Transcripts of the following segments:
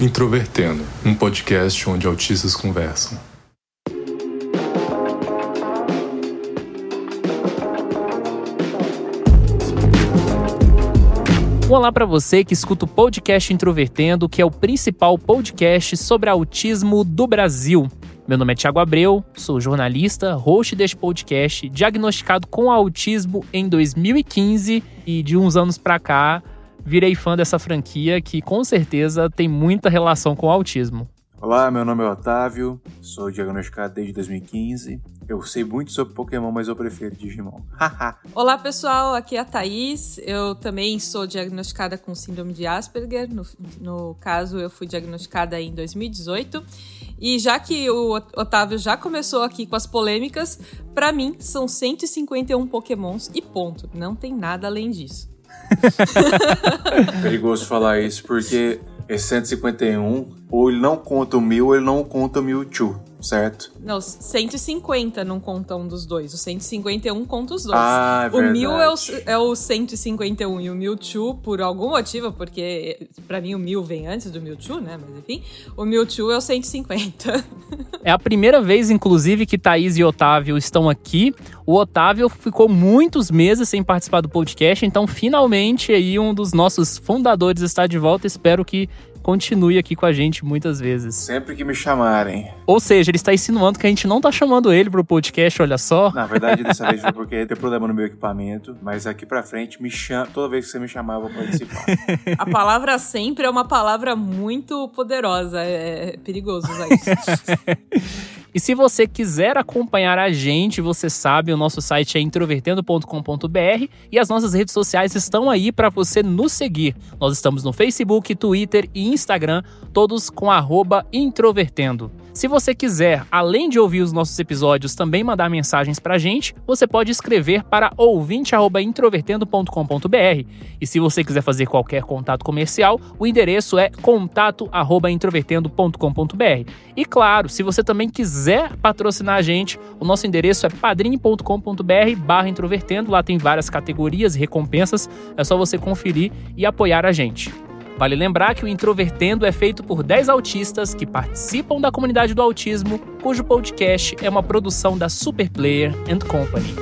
Introvertendo, um podcast onde autistas conversam. Olá para você que escuta o podcast Introvertendo, que é o principal podcast sobre autismo do Brasil. Meu nome é Thiago Abreu, sou jornalista, host deste podcast, diagnosticado com autismo em 2015 e de uns anos para cá virei fã dessa franquia que com certeza tem muita relação com o autismo. Olá, meu nome é Otávio, sou diagnosticado desde 2015. Eu sei muito sobre Pokémon, mas eu prefiro Digimon. Olá, pessoal, aqui é a Thaís. Eu também sou diagnosticada com síndrome de Asperger. No, no caso, eu fui diagnosticada em 2018. E já que o Otávio já começou aqui com as polêmicas, para mim são 151 Pokémons e ponto. Não tem nada além disso. Perigoso falar isso, porque esse 151, ou ele não conta o mil, ou ele não conta o Mewtwo certo? Não, 150 não conta um dos dois. O 151 conta os dois. Ah, é o mil é o, é o 151 e o Mewtwo, por algum motivo, porque para mim o mil vem antes do Mewtwo, né? Mas enfim, o Mewtwo é o 150. É a primeira vez, inclusive, que Thaís e Otávio estão aqui. O Otávio ficou muitos meses sem participar do podcast, então finalmente aí um dos nossos fundadores está de volta. Espero que continue aqui com a gente muitas vezes. Sempre que me chamarem. Ou seja, ele está insinuando que a gente não está chamando ele pro podcast, olha só. Na verdade, dessa vez foi porque tem problema no meu equipamento, mas aqui pra frente, me chama, toda vez que você me chamar, eu vou participar. A palavra sempre é uma palavra muito poderosa, é, é perigoso usar isso. E se você quiser acompanhar a gente, você sabe, o nosso site é introvertendo.com.br e as nossas redes sociais estão aí para você nos seguir. Nós estamos no Facebook, Twitter e Instagram, todos com introvertendo. Se você quiser, além de ouvir os nossos episódios, também mandar mensagens para a gente, você pode escrever para ouvinte@introvertendo.com.br. E se você quiser fazer qualquer contato comercial, o endereço é contato@introvertendo.com.br. E claro, se você também quiser patrocinar a gente, o nosso endereço é padrim.com.br/introvertendo. Lá tem várias categorias e recompensas. É só você conferir e apoiar a gente. Vale lembrar que o Introvertendo é feito por 10 autistas que participam da comunidade do autismo, cujo podcast é uma produção da Superplayer and Company.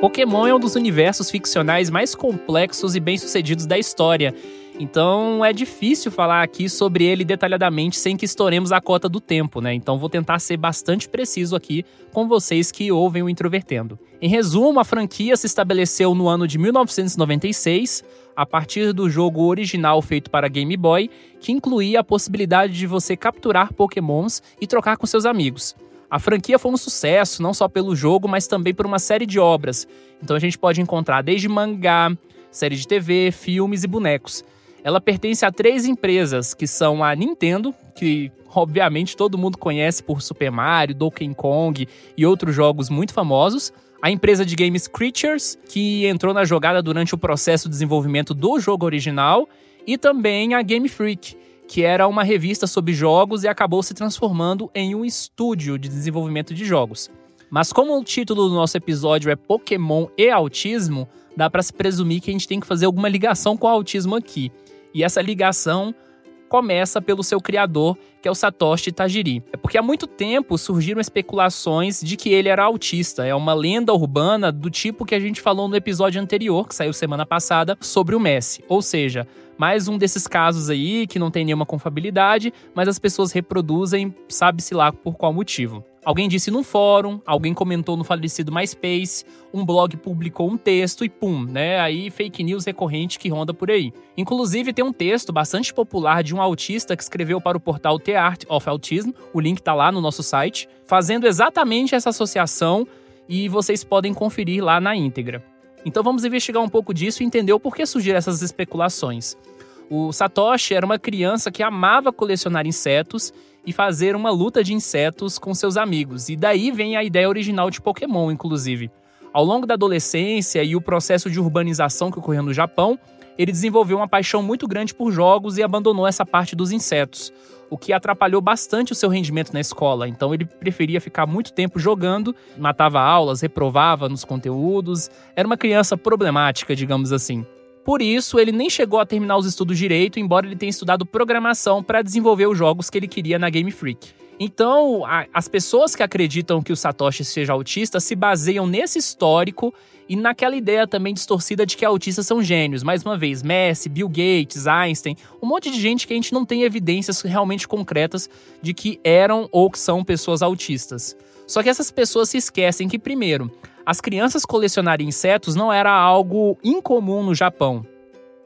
Pokémon é um dos universos ficcionais mais complexos e bem-sucedidos da história então é difícil falar aqui sobre ele detalhadamente sem que estouremos a cota do tempo, né? Então vou tentar ser bastante preciso aqui com vocês que ouvem o Introvertendo. Em resumo, a franquia se estabeleceu no ano de 1996, a partir do jogo original feito para Game Boy, que incluía a possibilidade de você capturar Pokémons e trocar com seus amigos. A franquia foi um sucesso, não só pelo jogo, mas também por uma série de obras. Então a gente pode encontrar desde mangá, série de TV, filmes e bonecos. Ela pertence a três empresas, que são a Nintendo, que obviamente todo mundo conhece por Super Mario, Donkey Kong e outros jogos muito famosos. A empresa de games Creatures, que entrou na jogada durante o processo de desenvolvimento do jogo original, e também a Game Freak, que era uma revista sobre jogos e acabou se transformando em um estúdio de desenvolvimento de jogos. Mas como o título do nosso episódio é Pokémon e autismo, dá para se presumir que a gente tem que fazer alguma ligação com o autismo aqui. E essa ligação começa pelo seu criador, que é o Satoshi Tajiri. É porque há muito tempo surgiram especulações de que ele era autista. É uma lenda urbana do tipo que a gente falou no episódio anterior, que saiu semana passada, sobre o Messi. Ou seja, mais um desses casos aí que não tem nenhuma confiabilidade, mas as pessoas reproduzem, sabe-se lá por qual motivo. Alguém disse num fórum, alguém comentou no falecido MySpace, um blog publicou um texto e pum, né? Aí fake news recorrente que ronda por aí. Inclusive tem um texto bastante popular de um autista que escreveu para o portal The Art of Autism, o link tá lá no nosso site, fazendo exatamente essa associação e vocês podem conferir lá na íntegra. Então vamos investigar um pouco disso e entender o porquê surgiram essas especulações. O Satoshi era uma criança que amava colecionar insetos e fazer uma luta de insetos com seus amigos. E daí vem a ideia original de Pokémon, inclusive. Ao longo da adolescência e o processo de urbanização que ocorreu no Japão, ele desenvolveu uma paixão muito grande por jogos e abandonou essa parte dos insetos, o que atrapalhou bastante o seu rendimento na escola. Então ele preferia ficar muito tempo jogando, matava aulas, reprovava nos conteúdos, era uma criança problemática, digamos assim. Por isso, ele nem chegou a terminar os estudos direito, embora ele tenha estudado programação para desenvolver os jogos que ele queria na Game Freak. Então, a, as pessoas que acreditam que o Satoshi seja autista se baseiam nesse histórico e naquela ideia também distorcida de que autistas são gênios. Mais uma vez, Messi, Bill Gates, Einstein, um monte de gente que a gente não tem evidências realmente concretas de que eram ou que são pessoas autistas. Só que essas pessoas se esquecem que, primeiro, as crianças colecionarem insetos não era algo incomum no Japão,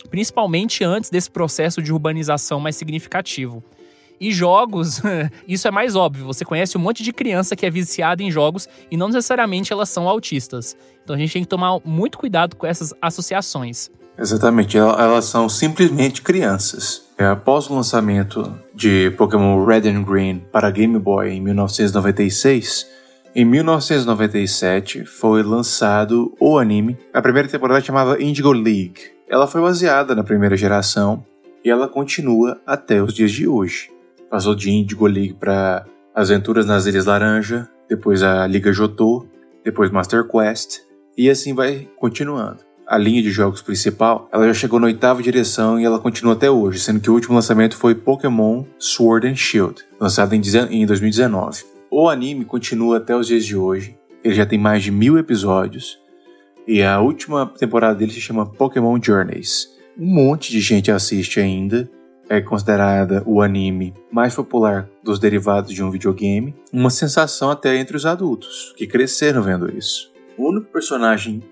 principalmente antes desse processo de urbanização mais significativo. E jogos, isso é mais óbvio. Você conhece um monte de criança que é viciada em jogos e não necessariamente elas são autistas. Então a gente tem que tomar muito cuidado com essas associações. Exatamente, elas são simplesmente crianças. É, após o lançamento de Pokémon Red and Green para Game Boy em 1996, em 1997 foi lançado o anime. A primeira temporada chamava Indigo League. Ela foi baseada na primeira geração e ela continua até os dias de hoje. Passou de Indigo League para Aventuras nas Ilhas Laranja, depois a Liga Jotô, depois Master Quest, e assim vai continuando. A linha de jogos principal, ela já chegou na oitava direção e ela continua até hoje, sendo que o último lançamento foi Pokémon Sword and Shield, lançado em 2019. O anime continua até os dias de hoje, ele já tem mais de mil episódios, e a última temporada dele se chama Pokémon Journeys. Um monte de gente assiste ainda, é considerada o anime mais popular dos derivados de um videogame, uma sensação até entre os adultos, que cresceram vendo isso. O único personagem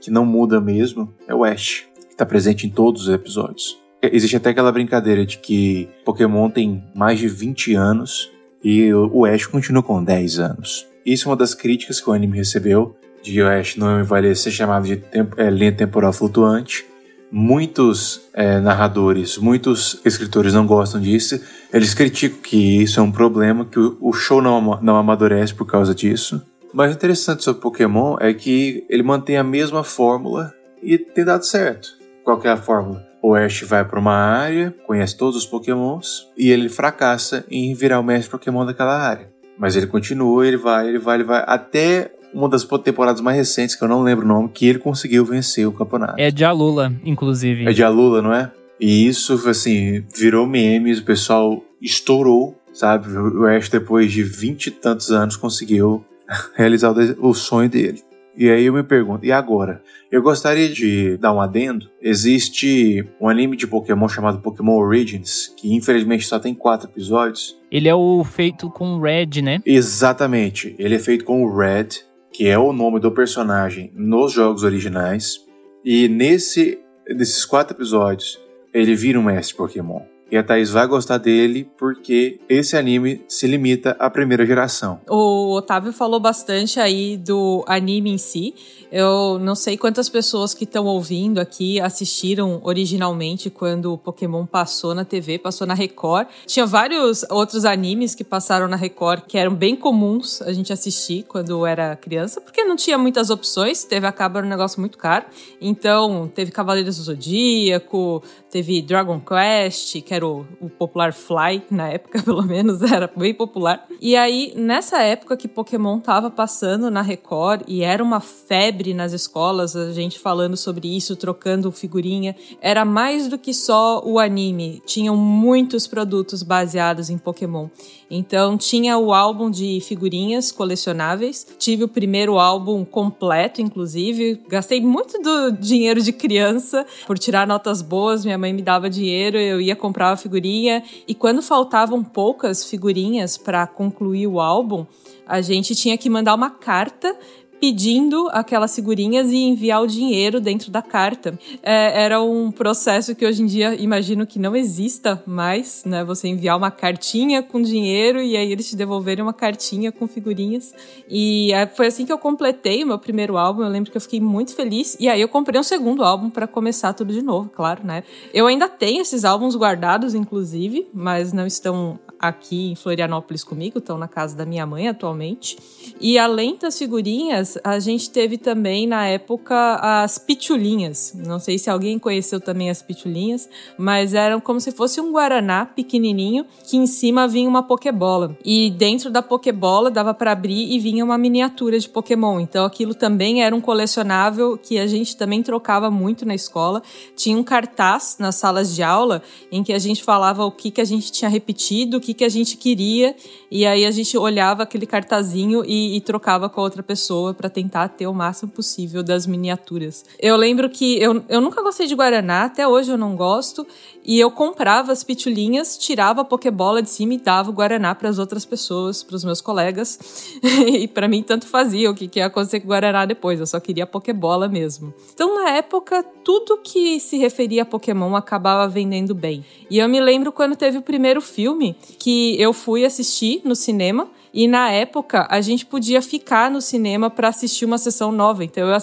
que não muda mesmo é o Ash, que está presente em todos os episódios. Existe até aquela brincadeira de que Pokémon tem mais de 20 anos e o Ash continua com 10 anos. Isso é uma das críticas que o anime recebeu, de o Ash não vai ser chamado de tempo, é, linha temporal flutuante, muitos é, narradores, muitos escritores não gostam disso. Eles criticam que isso é um problema, que o show não, não amadurece por causa disso. Mas o interessante sobre Pokémon é que ele mantém a mesma fórmula e tem dado certo. Qual é a fórmula? O Ash vai para uma área, conhece todos os Pokémons e ele fracassa em virar o mestre Pokémon daquela área. Mas ele continua, ele vai, ele vai, ele vai até uma das temporadas mais recentes, que eu não lembro o nome, que ele conseguiu vencer o campeonato. É de Alula, inclusive. É de Alula, não é? E isso, assim, virou memes, o pessoal estourou, sabe? O Ash, depois de vinte e tantos anos, conseguiu realizar o sonho dele. E aí eu me pergunto, e agora? Eu gostaria de dar um adendo. Existe um anime de Pokémon chamado Pokémon Origins, que infelizmente só tem quatro episódios. Ele é o feito com o Red, né? Exatamente. Ele é feito com o Red que é o nome do personagem nos jogos originais. E nesse desses quatro episódios, ele vira um mestre Pokémon. E a Thaís vai gostar dele porque esse anime se limita à primeira geração. O Otávio falou bastante aí do anime em si. Eu não sei quantas pessoas que estão ouvindo aqui assistiram originalmente quando o Pokémon passou na TV, passou na Record. Tinha vários outros animes que passaram na Record que eram bem comuns a gente assistir quando era criança, porque não tinha muitas opções. TV a cabo era um negócio muito caro. Então, teve Cavaleiros do Zodíaco, teve Dragon Quest, que era o, o popular Fly, na época, pelo menos, era bem popular. E aí, nessa época que Pokémon tava passando na Record e era uma febre nas escolas, a gente falando sobre isso, trocando figurinha. Era mais do que só o anime, tinham muitos produtos baseados em Pokémon. Então tinha o álbum de figurinhas colecionáveis, tive o primeiro álbum completo, inclusive. Gastei muito do dinheiro de criança por tirar notas boas, minha mãe me dava dinheiro, eu ia comprar a figurinha. E quando faltavam poucas figurinhas para concluir o álbum, a gente tinha que mandar uma carta pedindo aquelas figurinhas e enviar o dinheiro dentro da carta. É, era um processo que hoje em dia imagino que não exista mais, né? Você enviar uma cartinha com dinheiro e aí eles te devolverem uma cartinha com figurinhas. E é, foi assim que eu completei o meu primeiro álbum. Eu lembro que eu fiquei muito feliz. E aí eu comprei um segundo álbum para começar tudo de novo, claro, né? Eu ainda tenho esses álbuns guardados, inclusive, mas não estão aqui em Florianópolis comigo, estão na casa da minha mãe atualmente. E além das figurinhas, a gente teve também na época as pitulinhas. Não sei se alguém conheceu também as pitulinhas, mas eram como se fosse um guaraná pequenininho que em cima vinha uma pokebola. E dentro da pokebola dava para abrir e vinha uma miniatura de Pokémon. Então aquilo também era um colecionável que a gente também trocava muito na escola. Tinha um cartaz nas salas de aula em que a gente falava o que que a gente tinha repetido, o que que a gente queria e aí a gente olhava aquele cartazinho e, e trocava com a outra pessoa para tentar ter o máximo possível das miniaturas. Eu lembro que eu, eu nunca gostei de Guaraná, até hoje eu não gosto, e eu comprava as pitulinhas, tirava a pokebola de cima e dava o Guaraná para as outras pessoas, para os meus colegas. e para mim tanto fazia o que, que ia acontecer com o Guaraná depois, eu só queria a pokebola mesmo. Então na época, tudo que se referia a Pokémon acabava vendendo bem. E eu me lembro quando teve o primeiro filme que eu fui assistir no cinema. E na época, a gente podia ficar no cinema para assistir uma sessão nova. Então eu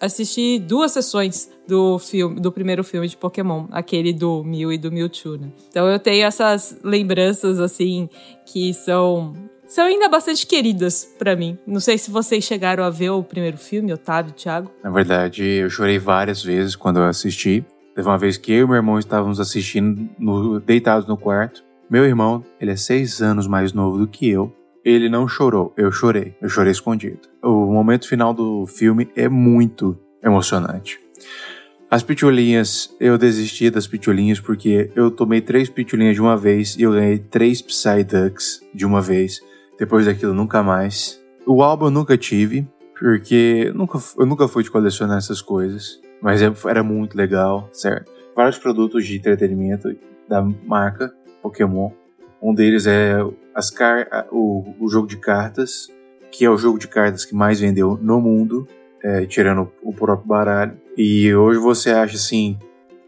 assisti duas sessões do filme, do primeiro filme de Pokémon, aquele do Mew e do Mewtwo, né? Então eu tenho essas lembranças assim que são são ainda bastante queridas para mim. Não sei se vocês chegaram a ver o primeiro filme, Otávio, Thiago. Na verdade, eu chorei várias vezes quando eu assisti. Teve uma vez que eu e meu irmão estávamos assistindo no, deitados no quarto. Meu irmão, ele é seis anos mais novo do que eu. Ele não chorou, eu chorei. Eu chorei escondido. O momento final do filme é muito emocionante. As pitulinhas, eu desisti das pitulinhas porque eu tomei três pitulinhas de uma vez e eu ganhei três Psyducks de uma vez. Depois daquilo, nunca mais. O álbum eu nunca tive, porque nunca, eu nunca fui de colecionar essas coisas. Mas é, era muito legal, certo? Vários produtos de entretenimento da marca Pokémon. Um deles é as car o, o jogo de cartas, que é o jogo de cartas que mais vendeu no mundo, é, tirando o próprio baralho. E hoje você acha assim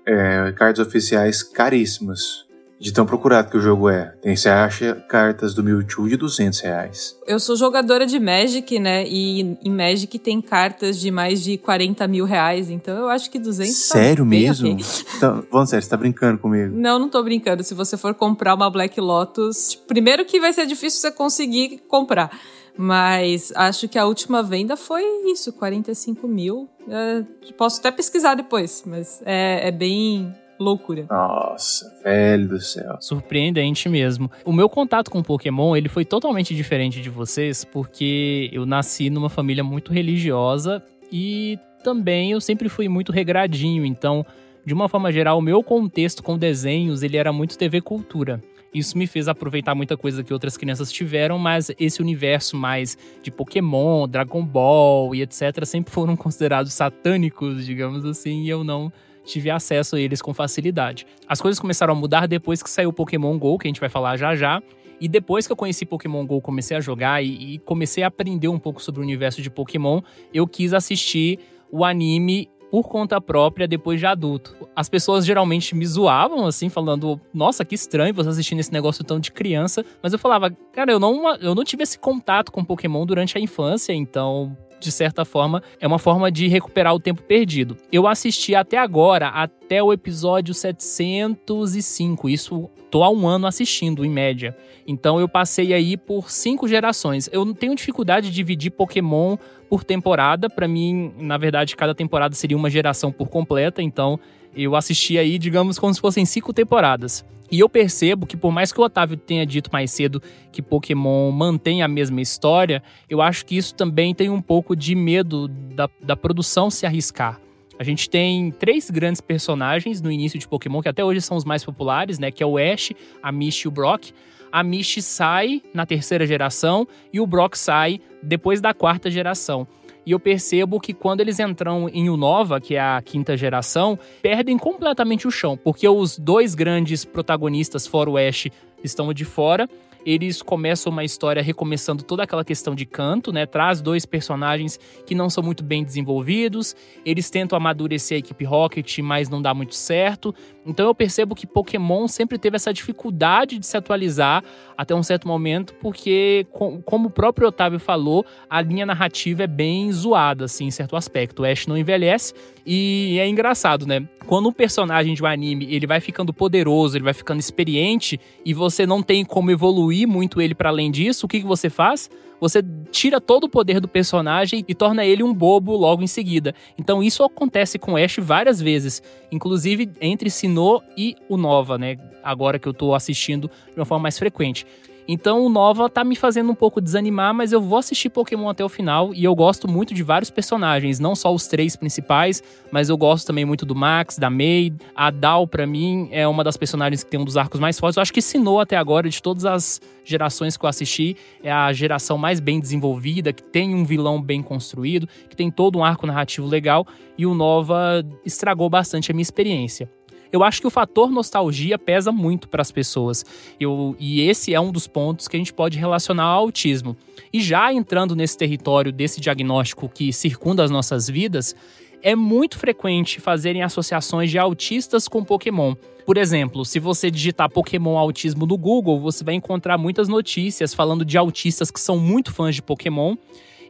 é, cartas oficiais caríssimas de tão procurado que o jogo é. Tem, você acha cartas do Mewtwo de 200 reais. Eu sou jogadora de Magic, né? E em Magic tem cartas de mais de 40 mil reais, então eu acho que 200 tá Sério tá mesmo? Okay. Então, vamos sério, você tá brincando comigo? Não, não tô brincando. Se você for comprar uma Black Lotus, primeiro que vai ser difícil você conseguir comprar. Mas acho que a última venda foi isso, 45 mil. É, posso até pesquisar depois, mas é, é bem, loucura. Nossa, velho do céu. Surpreendente mesmo. O meu contato com Pokémon, ele foi totalmente diferente de vocês, porque eu nasci numa família muito religiosa e também eu sempre fui muito regradinho, então, de uma forma geral, o meu contexto com desenhos, ele era muito TV cultura. Isso me fez aproveitar muita coisa que outras crianças tiveram, mas esse universo mais de Pokémon, Dragon Ball e etc. sempre foram considerados satânicos, digamos assim, e eu não tive acesso a eles com facilidade. As coisas começaram a mudar depois que saiu o Pokémon GO, que a gente vai falar já já. E depois que eu conheci Pokémon GO, comecei a jogar e, e comecei a aprender um pouco sobre o universo de Pokémon, eu quis assistir o anime por conta própria depois de adulto. As pessoas geralmente me zoavam, assim, falando: Nossa, que estranho você assistindo esse negócio tão de criança. Mas eu falava: Cara, eu não, eu não tive esse contato com Pokémon durante a infância, então de certa forma, é uma forma de recuperar o tempo perdido. Eu assisti até agora, até o episódio 705. Isso tô há um ano assistindo, em média. Então eu passei aí por cinco gerações. Eu não tenho dificuldade de dividir Pokémon por temporada. Para mim, na verdade, cada temporada seria uma geração por completa. Então eu assisti aí, digamos, como se fossem cinco temporadas. E eu percebo que, por mais que o Otávio tenha dito mais cedo que Pokémon mantém a mesma história, eu acho que isso também tem um pouco de medo da, da produção se arriscar. A gente tem três grandes personagens no início de Pokémon, que até hoje são os mais populares, né? Que é o Ash, a Misty e o Brock. A Misty sai na terceira geração e o Brock sai depois da quarta geração. E eu percebo que quando eles entram em Unova, que é a quinta geração, perdem completamente o chão, porque os dois grandes protagonistas, fora o Ash, estão de fora eles começam uma história recomeçando toda aquela questão de canto, né? Traz dois personagens que não são muito bem desenvolvidos, eles tentam amadurecer a equipe Rocket, mas não dá muito certo. Então eu percebo que Pokémon sempre teve essa dificuldade de se atualizar até um certo momento, porque, como o próprio Otávio falou, a linha narrativa é bem zoada, assim, em certo aspecto. O Ash não envelhece e é engraçado, né? quando um personagem de um anime ele vai ficando poderoso, ele vai ficando experiente e você não tem como evoluir muito ele para além disso, o que, que você faz? Você tira todo o poder do personagem e torna ele um bobo logo em seguida. Então isso acontece com Ash várias vezes, inclusive entre Sinnoh e o Nova, né? Agora que eu tô assistindo de uma forma mais frequente. Então o Nova tá me fazendo um pouco desanimar, mas eu vou assistir Pokémon até o final e eu gosto muito de vários personagens, não só os três principais, mas eu gosto também muito do Max, da May, a Dal para mim é uma das personagens que tem um dos arcos mais fortes. Eu acho que Sinnoh até agora de todas as gerações que eu assisti é a geração mais bem desenvolvida, que tem um vilão bem construído, que tem todo um arco narrativo legal e o Nova estragou bastante a minha experiência eu acho que o fator nostalgia pesa muito para as pessoas. Eu, e esse é um dos pontos que a gente pode relacionar ao autismo. E já entrando nesse território desse diagnóstico que circunda as nossas vidas, é muito frequente fazerem associações de autistas com Pokémon. Por exemplo, se você digitar Pokémon autismo no Google, você vai encontrar muitas notícias falando de autistas que são muito fãs de Pokémon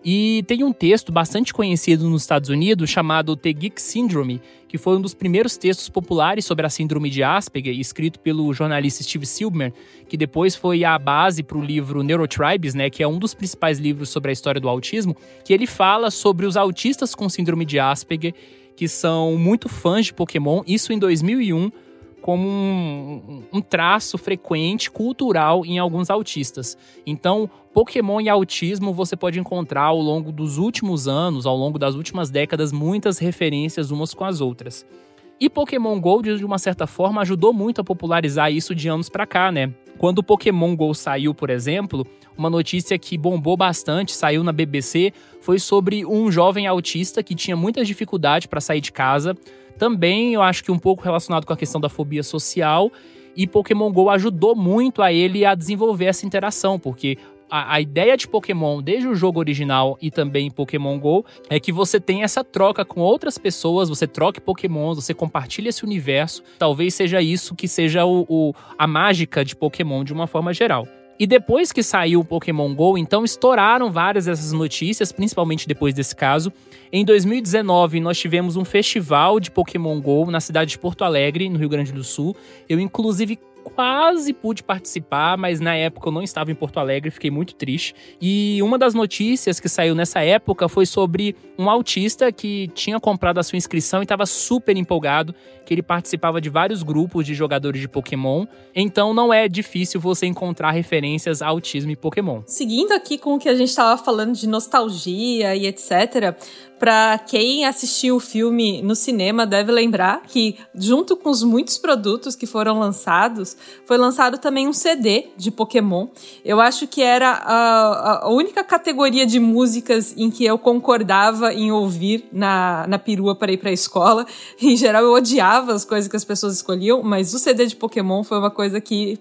e tem um texto bastante conhecido nos Estados Unidos chamado The Geek Syndrome, que foi um dos primeiros textos populares sobre a síndrome de Asperger, escrito pelo jornalista Steve Silber, que depois foi a base para o livro Neurotribes, né, que é um dos principais livros sobre a história do autismo, que ele fala sobre os autistas com síndrome de Asperger, que são muito fãs de Pokémon, isso em 2001, como um, um, traço frequente cultural em alguns autistas. Então, Pokémon e autismo você pode encontrar ao longo dos últimos anos, ao longo das últimas décadas, muitas referências umas com as outras. E Pokémon Go, de uma certa forma, ajudou muito a popularizar isso de anos para cá, né? Quando o Pokémon Go saiu, por exemplo, uma notícia que bombou bastante, saiu na BBC, foi sobre um jovem autista que tinha muita dificuldade para sair de casa, também eu acho que um pouco relacionado com a questão da fobia social. E Pokémon Go ajudou muito a ele a desenvolver essa interação, porque a, a, ideia de Pokémon, desde o jogo original e também Pokémon Go, é que você tem essa troca com outras pessoas, você troque Pokémons, você compartilha esse universo. Talvez seja isso que seja o, o a mágica de Pokémon de uma forma geral. E depois que saiu o Pokémon Go, então estouraram várias dessas notícias, principalmente depois desse caso. Em 2019, nós tivemos um festival de Pokémon Go na cidade de Porto Alegre, no Rio Grande do Sul. Eu, inclusive, quase pude participar, mas na época eu não estava em Porto Alegre, fiquei muito triste. E uma das notícias que saiu nessa época foi sobre um autista que tinha comprado a sua inscrição e estava super empolgado, que ele participava de vários grupos de jogadores de Pokémon. Então não é difícil você encontrar referências a autismo e Pokémon. Seguindo aqui com o que a gente estava falando de nostalgia e etc, para quem assistiu o filme no cinema, deve lembrar que, junto com os muitos produtos que foram lançados, foi lançado também um CD de Pokémon. Eu acho que era a, a única categoria de músicas em que eu concordava em ouvir na, na perua para ir para a escola. Em geral, eu odiava as coisas que as pessoas escolhiam, mas o CD de Pokémon foi uma coisa que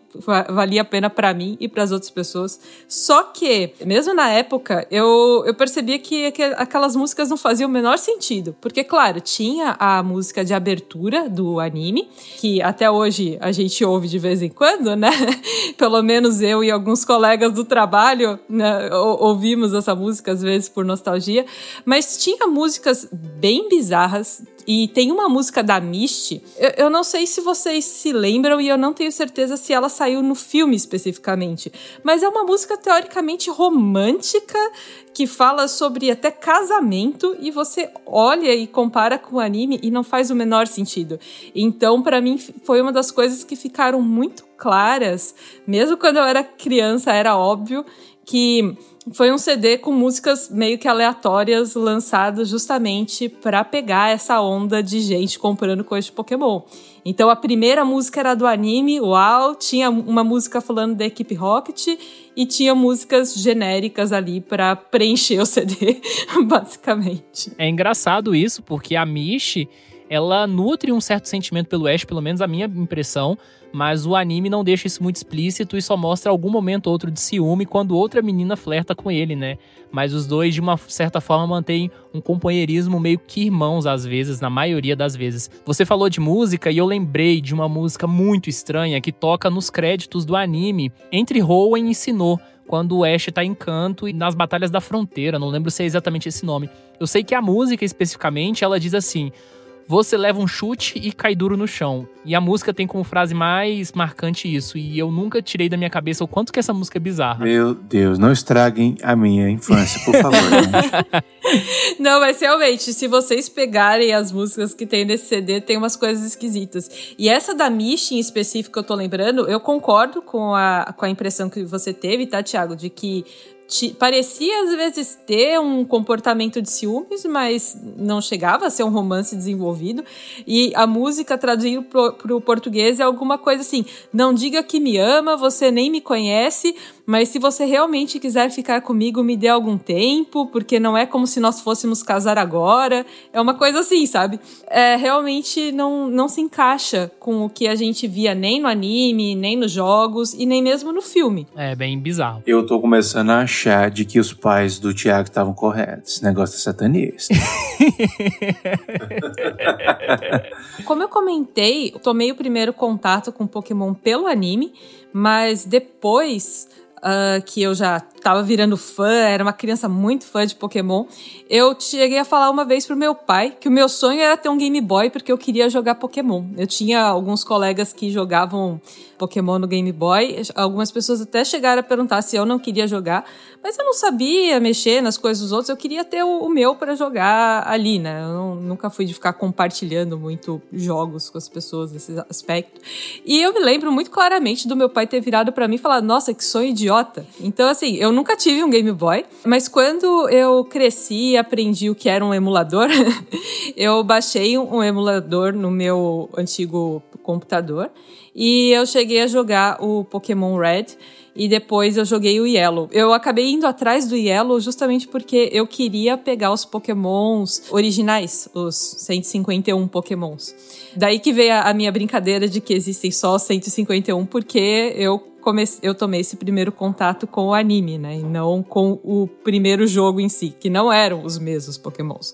valia a pena para mim e para as outras pessoas. Só que, mesmo na época, eu, eu percebia que aquelas músicas não faziam fazia o menor sentido. Porque, claro, tinha a música de abertura do anime, que até hoje a gente ouve de vez em quando, né? Pelo menos eu e alguns colegas do trabalho né, ouvimos essa música às vezes por nostalgia. Mas tinha músicas bem bizarras, e tem uma música da Misty, eu, eu, não sei se vocês se lembram e eu não tenho certeza se ela saiu no filme especificamente, mas é uma música teoricamente romântica que fala sobre até casamento e você olha e compara com o anime e não faz o menor sentido. Então, para mim, foi uma das coisas que ficaram muito claras, mesmo quando eu era criança, era óbvio que foi um CD com músicas meio que aleatórias lançadas justamente para pegar essa onda de gente comprando coisas de Pokémon. Então a primeira música era do anime, uau, tinha uma música falando da equipe Rocket e tinha músicas genéricas ali para preencher o CD, basicamente. É engraçado isso, porque a Mishi ela nutre um certo sentimento pelo Ash, pelo menos a minha impressão, mas o anime não deixa isso muito explícito e só mostra algum momento ou outro de ciúme quando outra menina flerta com ele, né? Mas os dois, de uma certa forma, mantêm um companheirismo meio que irmãos, às vezes, na maioria das vezes. Você falou de música e eu lembrei de uma música muito estranha que toca nos créditos do anime entre Hoenn e Sinnoh quando o Ash tá em canto e nas Batalhas da Fronteira, não lembro se é exatamente esse nome. Eu sei que a música especificamente, ela diz assim: você leva um chute e cai duro no chão. E a música tem como frase mais marcante isso. E eu nunca tirei da minha cabeça o quanto que essa música é bizarra. Meu Deus, não estraguem a minha infância, por favor. não, mas realmente, se vocês pegarem as músicas que tem nesse CD, tem umas coisas esquisitas. E essa da Mish em específico que eu tô lembrando, eu concordo com a, com a impressão que você teve, tá, Thiago? De que parecia às vezes ter um comportamento de ciúmes, mas não chegava a ser um romance desenvolvido. E a música traduzindo para o português é alguma coisa assim: não diga que me ama, você nem me conhece, mas se você realmente quiser ficar comigo, me dê algum tempo, porque não é como se nós fôssemos casar agora. É uma coisa assim, sabe? É, realmente não, não se encaixa com o que a gente via nem no anime, nem nos jogos e nem mesmo no filme. É bem bizarro. Eu tô começando a achar de que os pais do Tiago estavam corretos. Negócio é satanista. como eu comentei, eu tomei o primeiro contato com Pokémon pelo anime, mas depois uh, que eu já tava virando fã, era uma criança muito fã de Pokémon, eu cheguei a falar uma vez pro meu pai que o meu sonho era ter um Game Boy porque eu queria jogar Pokémon. Eu tinha alguns colegas que jogavam Pokémon no Game Boy, algumas pessoas até chegaram a perguntar se eu não queria jogar, mas eu não sabia mexer nas coisas dos outros, eu queria ter o, o meu para jogar ali, né? Eu não, nunca fui de ficar compartilhando muito jogos com as pessoas nesse aspecto. E eu me lembro muito claramente do meu pai ter virado para mim e falar: "Nossa, que sonho idiota". Então assim, eu nunca tive um Game Boy, mas quando eu cresci e aprendi o que era um emulador, eu baixei um emulador no meu antigo computador e eu cheguei a jogar o Pokémon Red e depois eu joguei o Yellow. Eu acabei indo atrás do Yellow justamente porque eu queria pegar os Pokémons originais, os 151 Pokémons. Daí que veio a, minha brincadeira de que existem só 151 porque eu comecei, eu tomei esse primeiro contato com o anime, né? E não com o primeiro jogo em si, que não eram os mesmos Pokémons.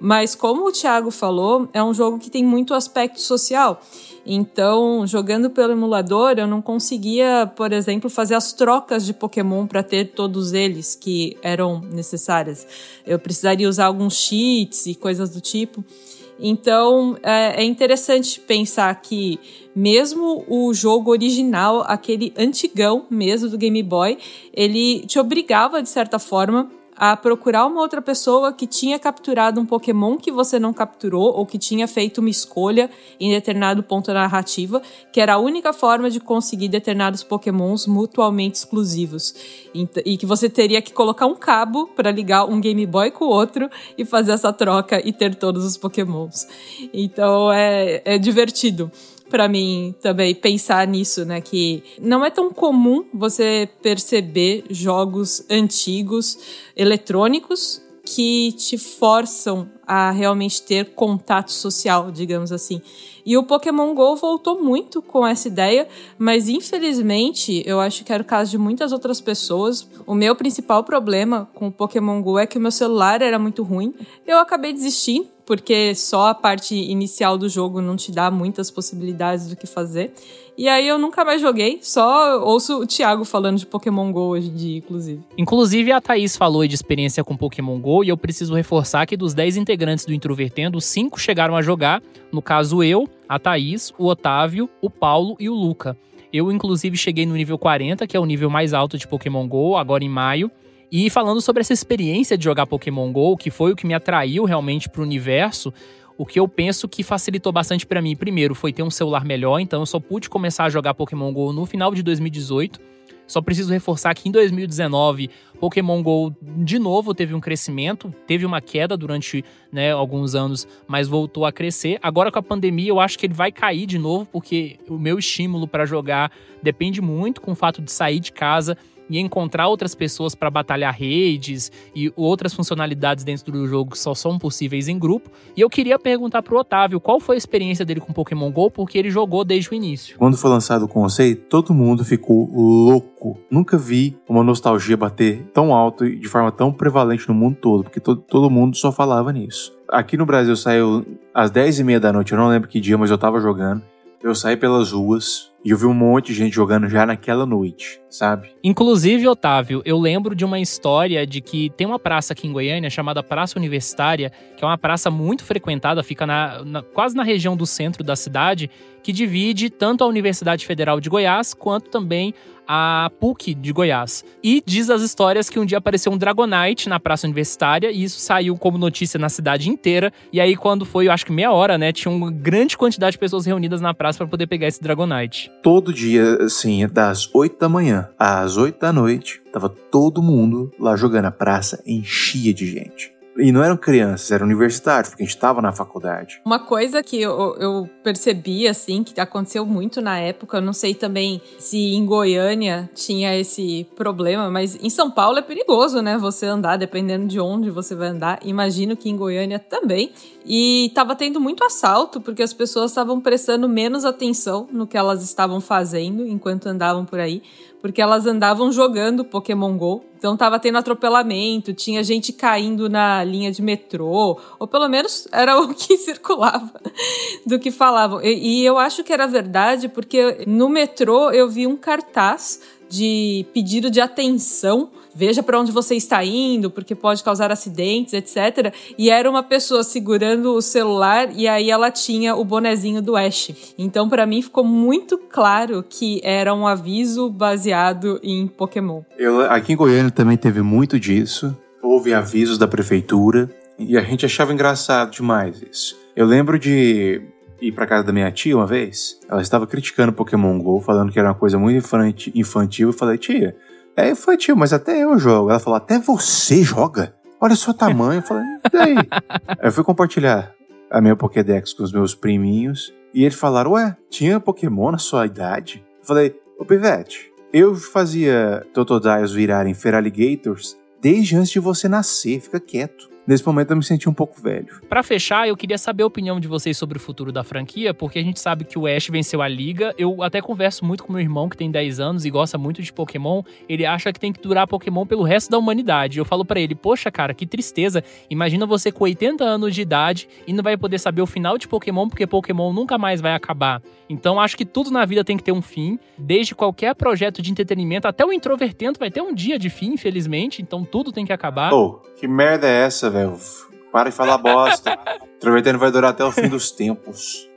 Mas como o Thiago falou, é um jogo que tem muito aspecto social. Então, jogando pelo emulador, eu não conseguia, por exemplo, fazer as trocas de Pokémon para ter todos eles que eram necessárias. Eu precisaria usar alguns cheats e coisas do tipo. Então é, é, interessante pensar que, mesmo o jogo original, aquele antigão mesmo do Game Boy, ele te obrigava, de certa forma, a procurar uma outra pessoa que tinha capturado um Pokémon que você não capturou ou que tinha feito uma escolha em determinado ponto da narrativa, que era a única forma de conseguir determinados Pokémons mutuamente exclusivos. E que você teria que colocar um cabo para ligar um Game Boy com o outro e fazer essa troca e ter todos os Pokémons. Então é, é divertido para mim também pensar nisso, né? Que não é tão comum você perceber jogos antigos eletrônicos que te forçam a realmente ter contato social, digamos assim. E o Pokémon Go voltou muito com essa ideia, mas infelizmente eu acho que era o caso de muitas outras pessoas. O meu principal problema com o Pokémon Go é que o meu celular era muito ruim. Eu acabei desistindo porque só a parte inicial do jogo não te dá muitas possibilidades do que fazer. E aí eu nunca mais joguei, só ouço o Thiago falando de Pokémon GO hoje em dia, inclusive. Inclusive, a Thaís falou de experiência com Pokémon GO e eu preciso reforçar que dos 10 integrantes do Introvertendo, 5 chegaram a jogar. No caso, eu, a Thaís, o Otávio, o Paulo e o Luca. Eu, inclusive, cheguei no nível 40, que é o nível mais alto de Pokémon GO, agora em maio. E falando sobre essa experiência de jogar Pokémon GO, que foi o que me atraiu realmente para o universo, o que eu penso que facilitou bastante para mim, primeiro, foi ter um celular melhor, então eu só pude começar a jogar Pokémon GO no final de 2018. Só preciso reforçar que em 2019, Pokémon GO de novo teve um crescimento, teve uma queda durante né, alguns anos, mas voltou a crescer. Agora com a pandemia, eu acho que ele vai cair de novo, porque o meu estímulo para jogar depende muito com o fato de sair de casa e encontrar outras pessoas para batalhar redes e outras funcionalidades dentro do jogo que só são possíveis em grupo. E eu queria perguntar pro Otávio qual foi a experiência dele com Pokémon GO, porque ele jogou desde o início. Quando foi lançado o conceito, todo mundo ficou louco. Nunca vi uma nostalgia bater tão alto e de forma tão prevalente no mundo todo, porque todo, todo mundo só falava nisso. Aqui no Brasil saiu às 10h30 da noite, eu não lembro que dia, mas eu tava jogando. eu saí pelas ruas e eu vi um monte de gente jogando já naquela noite, sabe? Inclusive, Otávio, eu lembro de uma história de que tem uma praça aqui em Goiânia chamada Praça Universitária, que é uma praça muito frequentada, fica na, na, quase na região do centro da cidade, que divide tanto a Universidade Federal de Goiás quanto também a PUC de Goiás. E diz as histórias que um dia apareceu um Dragonite na praça universitária e isso saiu como notícia na cidade inteira. E aí, quando foi, eu acho que meia hora, né, tinha uma grande quantidade de pessoas reunidas na praça para poder pegar esse Dragonite. Todo dia, assim, das 8 da manhã às 8 da noite, tava todo mundo lá jogando. A praça enchia de gente. E não eram crianças, eram universitários, porque a gente estava na faculdade. Uma coisa que eu, eu, percebi, assim, que aconteceu muito na época, eu não sei também se em Goiânia tinha esse problema, mas em São Paulo é perigoso, né? Você andar, dependendo de onde você vai andar. Imagino que em Goiânia também. E tava tendo muito assalto, porque as pessoas estavam prestando menos atenção no que elas estavam fazendo enquanto andavam por aí porque elas andavam jogando Pokémon Go. Então tava tendo atropelamento, tinha gente caindo na linha de metrô, ou pelo menos era o que circulava do que falavam. E, e eu acho que era verdade, porque no metrô eu vi um cartaz de pedido de atenção veja para onde você está indo, porque pode causar acidentes, etc. E era uma pessoa segurando o celular e aí ela tinha o bonezinho do Ash. Então, para mim, ficou muito claro que era um aviso baseado em Pokémon. Eu, aqui em Goiânia também teve muito disso. Houve avisos da prefeitura e a gente achava engraçado demais isso. Eu lembro de ir para casa da minha tia uma vez. Ela estava criticando Pokémon Go, falando que era uma coisa muito infantil. Eu falei, tia, é infantil, mas até eu jogo. Ela falou, até você joga? Olha o seu tamanho. Eu falei, e daí? eu fui compartilhar a minha Pokédex com os meus priminhos. E eles falaram, ué, tinha Pokémon na sua idade? Eu falei, ô Pivete, eu fazia Totodiles virarem Feraligators desde antes de você nascer. Fica quieto. Nesse momento eu me senti um pouco velho. Para fechar, eu queria saber a opinião de vocês sobre o futuro da franquia, porque a gente sabe que o Ash venceu a liga. Eu até converso muito com meu irmão, que tem 10 anos e gosta muito de Pokémon. Ele acha que tem que durar Pokémon pelo resto da humanidade. Eu falo para ele: "Poxa, cara, que tristeza. Imagina você com 80 anos de idade e não vai poder saber o final de Pokémon, porque Pokémon nunca mais vai acabar". Então, acho que tudo na vida tem que ter um fim, desde qualquer projeto de entretenimento até o introvertendo vai ter um dia de fim, infelizmente. Então, tudo tem que acabar. Oh, que merda é essa, velho? Para de falar bosta. Introvertendo vai durar até o fim dos tempos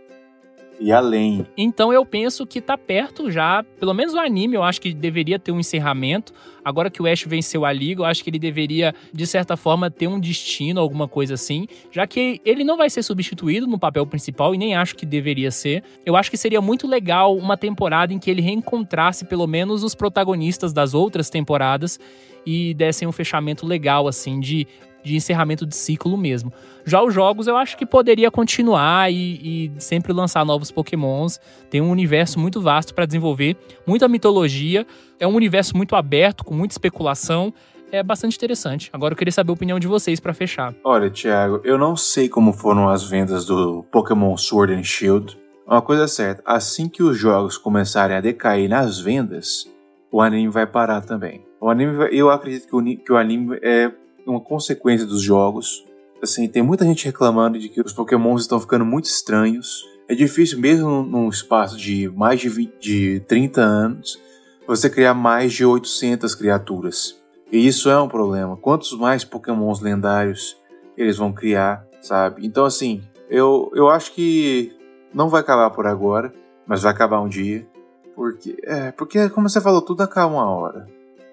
e além. Então eu penso que tá perto já, pelo menos o anime eu acho que deveria ter um encerramento. Agora que o Ash venceu a liga, eu acho que ele deveria, de certa forma, ter um destino, alguma coisa assim, já que ele não vai ser substituído no papel principal e nem acho que deveria ser. Eu acho que seria muito legal uma temporada em que ele reencontrasse pelo menos os protagonistas das outras temporadas e dessem um fechamento legal, assim, de de encerramento de ciclo mesmo. Já os jogos eu acho que poderia continuar e, e sempre lançar novos pokémons. Tem um universo muito vasto para desenvolver, muita mitologia, é um universo muito aberto, com muita especulação. É bastante interessante. Agora eu queria saber a opinião de vocês para fechar. Olha, Thiago, eu não sei como foram as vendas do Pokémon Sword and Shield. Uma coisa é certa, assim que os jogos começarem a decair nas vendas, o anime vai parar também. O anime, eu acredito que o, que o anime é uma consequência dos jogos. Assim, tem muita gente reclamando de que os pokémons estão ficando muito estranhos. É difícil, mesmo num espaço de mais de, 20, de 30 anos, você criar mais de 800 criaturas. E isso é um problema. Quantos mais pokémons lendários eles vão criar, sabe? Então, assim, eu, eu acho que não vai acabar por agora, mas vai acabar um dia. Porque, é, porque, como você falou, tudo acaba uma hora.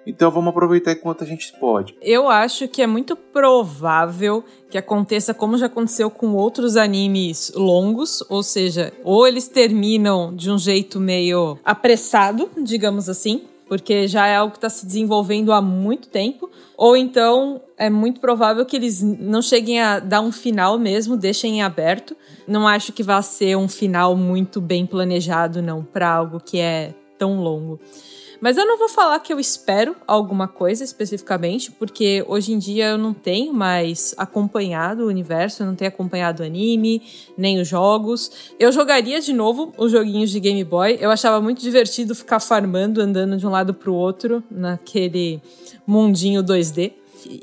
Então vamos aproveitar enquanto a gente pode. Eu acho que é muito provável que aconteça como já aconteceu com outros animes longos, ou seja, ou eles terminam de um jeito meio apressado, digamos assim, porque já é algo que está se desenvolvendo há muito tempo, ou então é muito provável que eles não cheguem a dar um final mesmo, deixem em aberto. Não acho que vá ser um final muito bem planejado, não, para algo que é tão longo. Mas eu não vou falar que eu espero alguma coisa especificamente, porque hoje em dia eu não tenho mais acompanhado o universo, eu não tenho acompanhado o anime, nem os jogos. Eu jogaria de novo os joguinhos de Game Boy. Eu achava muito divertido ficar farmando, andando de um lado pro outro, naquele mundinho 2D.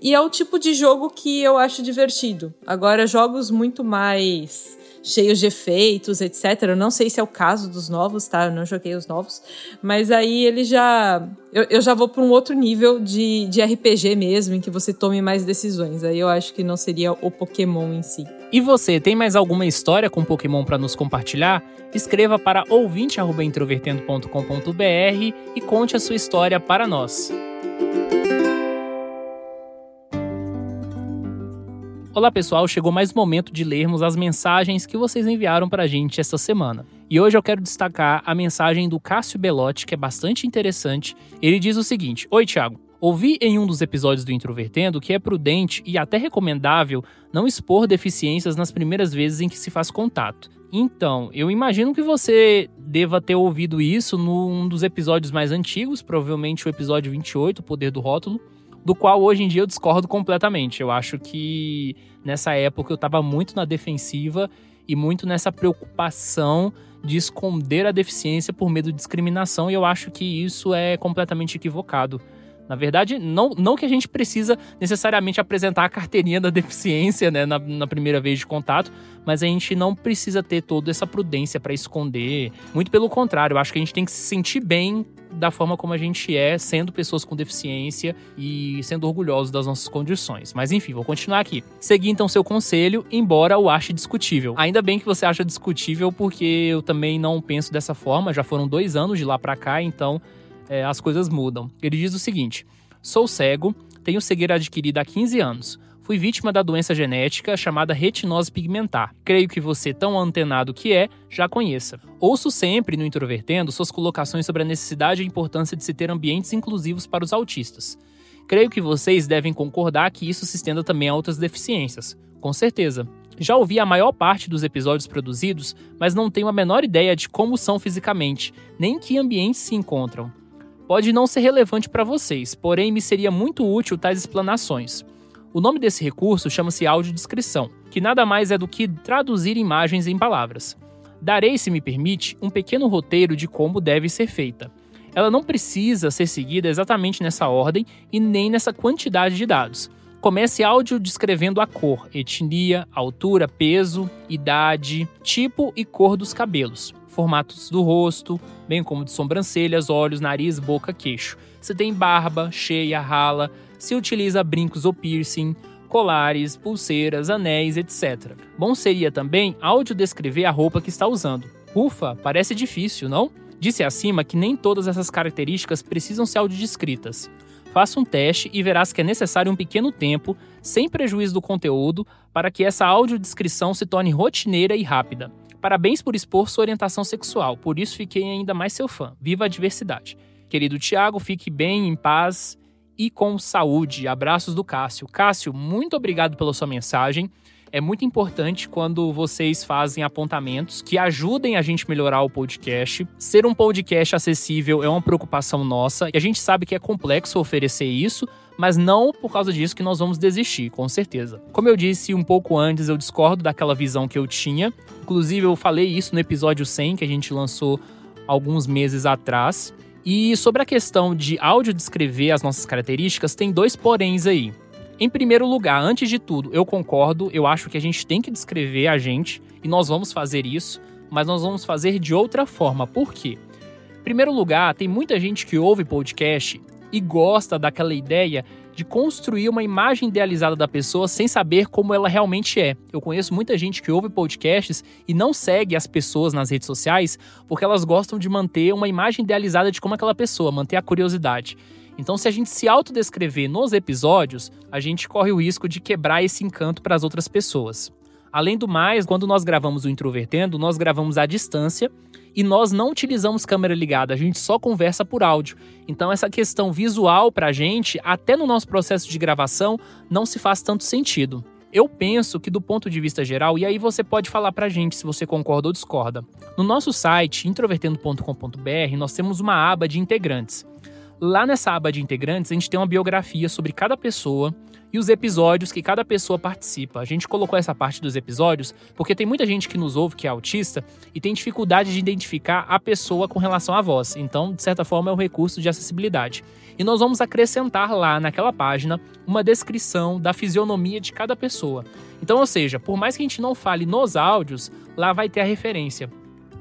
E é o tipo de jogo que eu acho divertido. Agora, jogos muito mais cheios de efeitos, etc. Eu não sei se é o caso dos novos, tá? Eu não joguei os novos. Mas aí ele já. Eu, eu já vou para um outro nível de, de RPG mesmo, em que você tome mais decisões. Aí eu acho que não seria o Pokémon em si. E você, tem mais alguma história com Pokémon para nos compartilhar? Escreva para ouvinte.introvertendo.com.br e conte a sua história para nós. Olá pessoal, chegou mais um momento de lermos as mensagens que vocês enviaram para a gente esta semana. E hoje eu quero destacar a mensagem do Cássio Belotti, que é bastante interessante. Ele diz o seguinte: Oi, Thiago. Ouvi em um dos episódios do Introvertendo que é prudente e até recomendável não expor deficiências nas primeiras vezes em que se faz contato. Então, eu imagino que você deva ter ouvido isso num dos episódios mais antigos, provavelmente o episódio 28, O Poder do Rótulo, do qual hoje em dia eu discordo completamente. Eu acho que nessa época eu estava muito na defensiva e muito nessa preocupação de esconder a deficiência por medo de discriminação, e eu acho que isso é completamente equivocado. Na verdade, não, não que a gente precisa necessariamente apresentar a carteirinha da deficiência né, na, na primeira vez de contato, mas a gente não precisa ter toda essa prudência para esconder. Muito pelo contrário, eu acho que a gente tem que se sentir bem da forma como a gente é, sendo pessoas com deficiência e sendo orgulhosos das nossas condições. Mas enfim, vou continuar aqui. Segui então seu conselho, embora o ache discutível. Ainda bem que você acha discutível, porque eu também não penso dessa forma. Já foram dois anos de lá para cá, então é, as coisas mudam. Ele diz o seguinte: Sou cego, tenho cegueira adquirida há 15 anos. Fui vítima da doença genética chamada retinose pigmentar. Creio que você, tão antenado que é, já conheça. Ouço sempre no Introvertendo suas colocações sobre a necessidade e a importância de se ter ambientes inclusivos para os autistas. Creio que vocês devem concordar que isso se estenda também a outras deficiências. Com certeza. Já ouvi a maior parte dos episódios produzidos, mas não tenho a menor ideia de como são fisicamente, nem em que ambientes se encontram. Pode não ser relevante para vocês, porém me seria muito útil tais explanações. O nome desse recurso chama-se audiodescrição, que nada mais é do que traduzir imagens em palavras. Darei, se me permite, um pequeno roteiro de como deve ser feita. Ela não precisa ser seguida exatamente nessa ordem e nem nessa quantidade de dados. Comece áudio descrevendo a cor, etnia, altura, peso, idade, tipo e cor dos cabelos, formatos do rosto, bem como de sobrancelhas, olhos, nariz, boca, queixo. Se tem barba, cheia, rala, se utiliza brincos ou piercing, colares, pulseiras, anéis, etc. Bom seria também audiodescrever a roupa que está usando. Ufa, parece difícil, não? Disse acima que nem todas essas características precisam ser audiodescritas. Faça um teste e verás que é necessário um pequeno tempo, sem prejuízo do conteúdo, para que essa audiodescrição se torne rotineira e rápida. Parabéns por expor sua orientação sexual, por isso fiquei ainda mais seu fã. Viva a diversidade. Querido Tiago, fique bem, em paz e com saúde. Abraços do Cássio. Cássio, muito obrigado pela sua mensagem. É muito importante quando vocês fazem apontamentos que ajudem a gente melhorar o podcast. Ser um podcast acessível é uma preocupação nossa e a gente sabe que é complexo oferecer isso, mas não por causa disso que nós vamos desistir, com certeza. Como eu disse um pouco antes, eu discordo daquela visão que eu tinha. Inclusive, eu falei isso no episódio 100 que a gente lançou alguns meses atrás. E sobre a questão de áudio descrever as nossas características, tem dois poréns aí. Em primeiro lugar, antes de tudo, eu concordo, eu acho que a gente tem que descrever a gente e nós vamos fazer isso, mas nós vamos fazer de outra forma. Por quê? Em primeiro lugar, tem muita gente que ouve podcast e gosta daquela ideia de construir uma imagem idealizada da pessoa sem saber como ela realmente é. Eu conheço muita gente que ouve podcasts e não segue as pessoas nas redes sociais porque elas gostam de manter uma imagem idealizada de como aquela pessoa, manter a curiosidade. Então, se a gente se autodescrever nos episódios, a gente corre o risco de quebrar esse encanto para as outras pessoas. Além do mais, quando nós gravamos o Introvertendo, nós gravamos à distância e nós não utilizamos câmera ligada, a gente só conversa por áudio. Então essa questão visual para a gente, até no nosso processo de gravação, não se faz tanto sentido. Eu penso que do ponto de vista geral, e aí você pode falar para a gente se você concorda ou discorda. No nosso site, introvertendo.com.br, nós temos uma aba de integrantes. Lá nessa aba de integrantes, a gente tem uma biografia sobre cada pessoa e os episódios que cada pessoa participa. A gente colocou essa parte dos episódios porque tem muita gente que nos ouve que é autista e tem dificuldade de identificar a pessoa com relação à voz. Então, de certa forma, é um recurso de acessibilidade. E nós vamos acrescentar lá naquela página uma descrição da fisionomia de cada pessoa. Então, ou seja, por mais que a gente não fale nos áudios, lá vai ter a referência.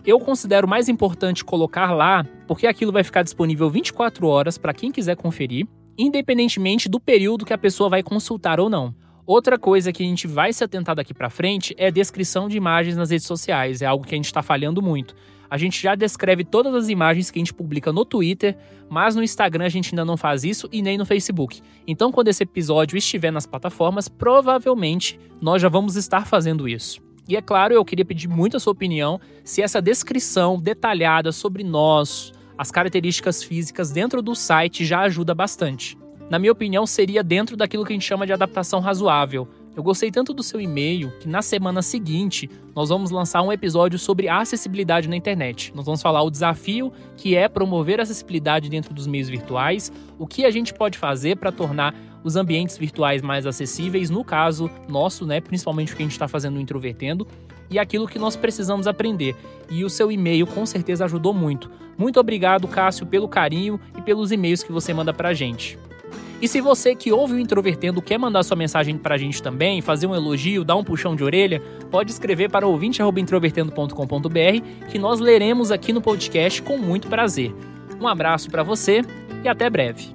Eu considero mais importante colocar lá, porque aquilo vai ficar disponível 24 horas para quem quiser conferir independentemente do período que a pessoa vai consultar ou não. Outra coisa que a gente vai se atentar daqui para frente é a descrição de imagens nas redes sociais, é algo que a gente está falhando muito. A gente já descreve todas as imagens que a gente publica no Twitter, mas no Instagram a gente ainda não faz isso e nem no Facebook. Então, quando esse episódio estiver nas plataformas, provavelmente nós já vamos estar fazendo isso. E é claro, eu queria pedir muito a sua opinião se essa descrição detalhada sobre nós, as características físicas dentro do site já ajuda bastante. Na minha opinião, seria dentro daquilo que a gente chama de adaptação razoável. Eu gostei tanto do seu e-mail que na semana seguinte nós vamos lançar um episódio sobre acessibilidade na internet. Nós vamos falar o desafio que é promover acessibilidade dentro dos meios virtuais, o que a gente pode fazer para tornar os ambientes virtuais mais acessíveis, no caso nosso, né, principalmente o que a gente está fazendo no Introvertendo, e aquilo que nós precisamos aprender. E o seu e-mail com certeza ajudou muito. Muito obrigado, Cássio, pelo carinho e pelos e-mails que você manda pra gente. E se você que ouve o Introvertendo quer mandar sua mensagem pra gente também, fazer um elogio, dar um puxão de orelha, pode escrever para ouvinte@introvertendo.com.br que nós leremos aqui no podcast com muito prazer. Um abraço para você e até breve.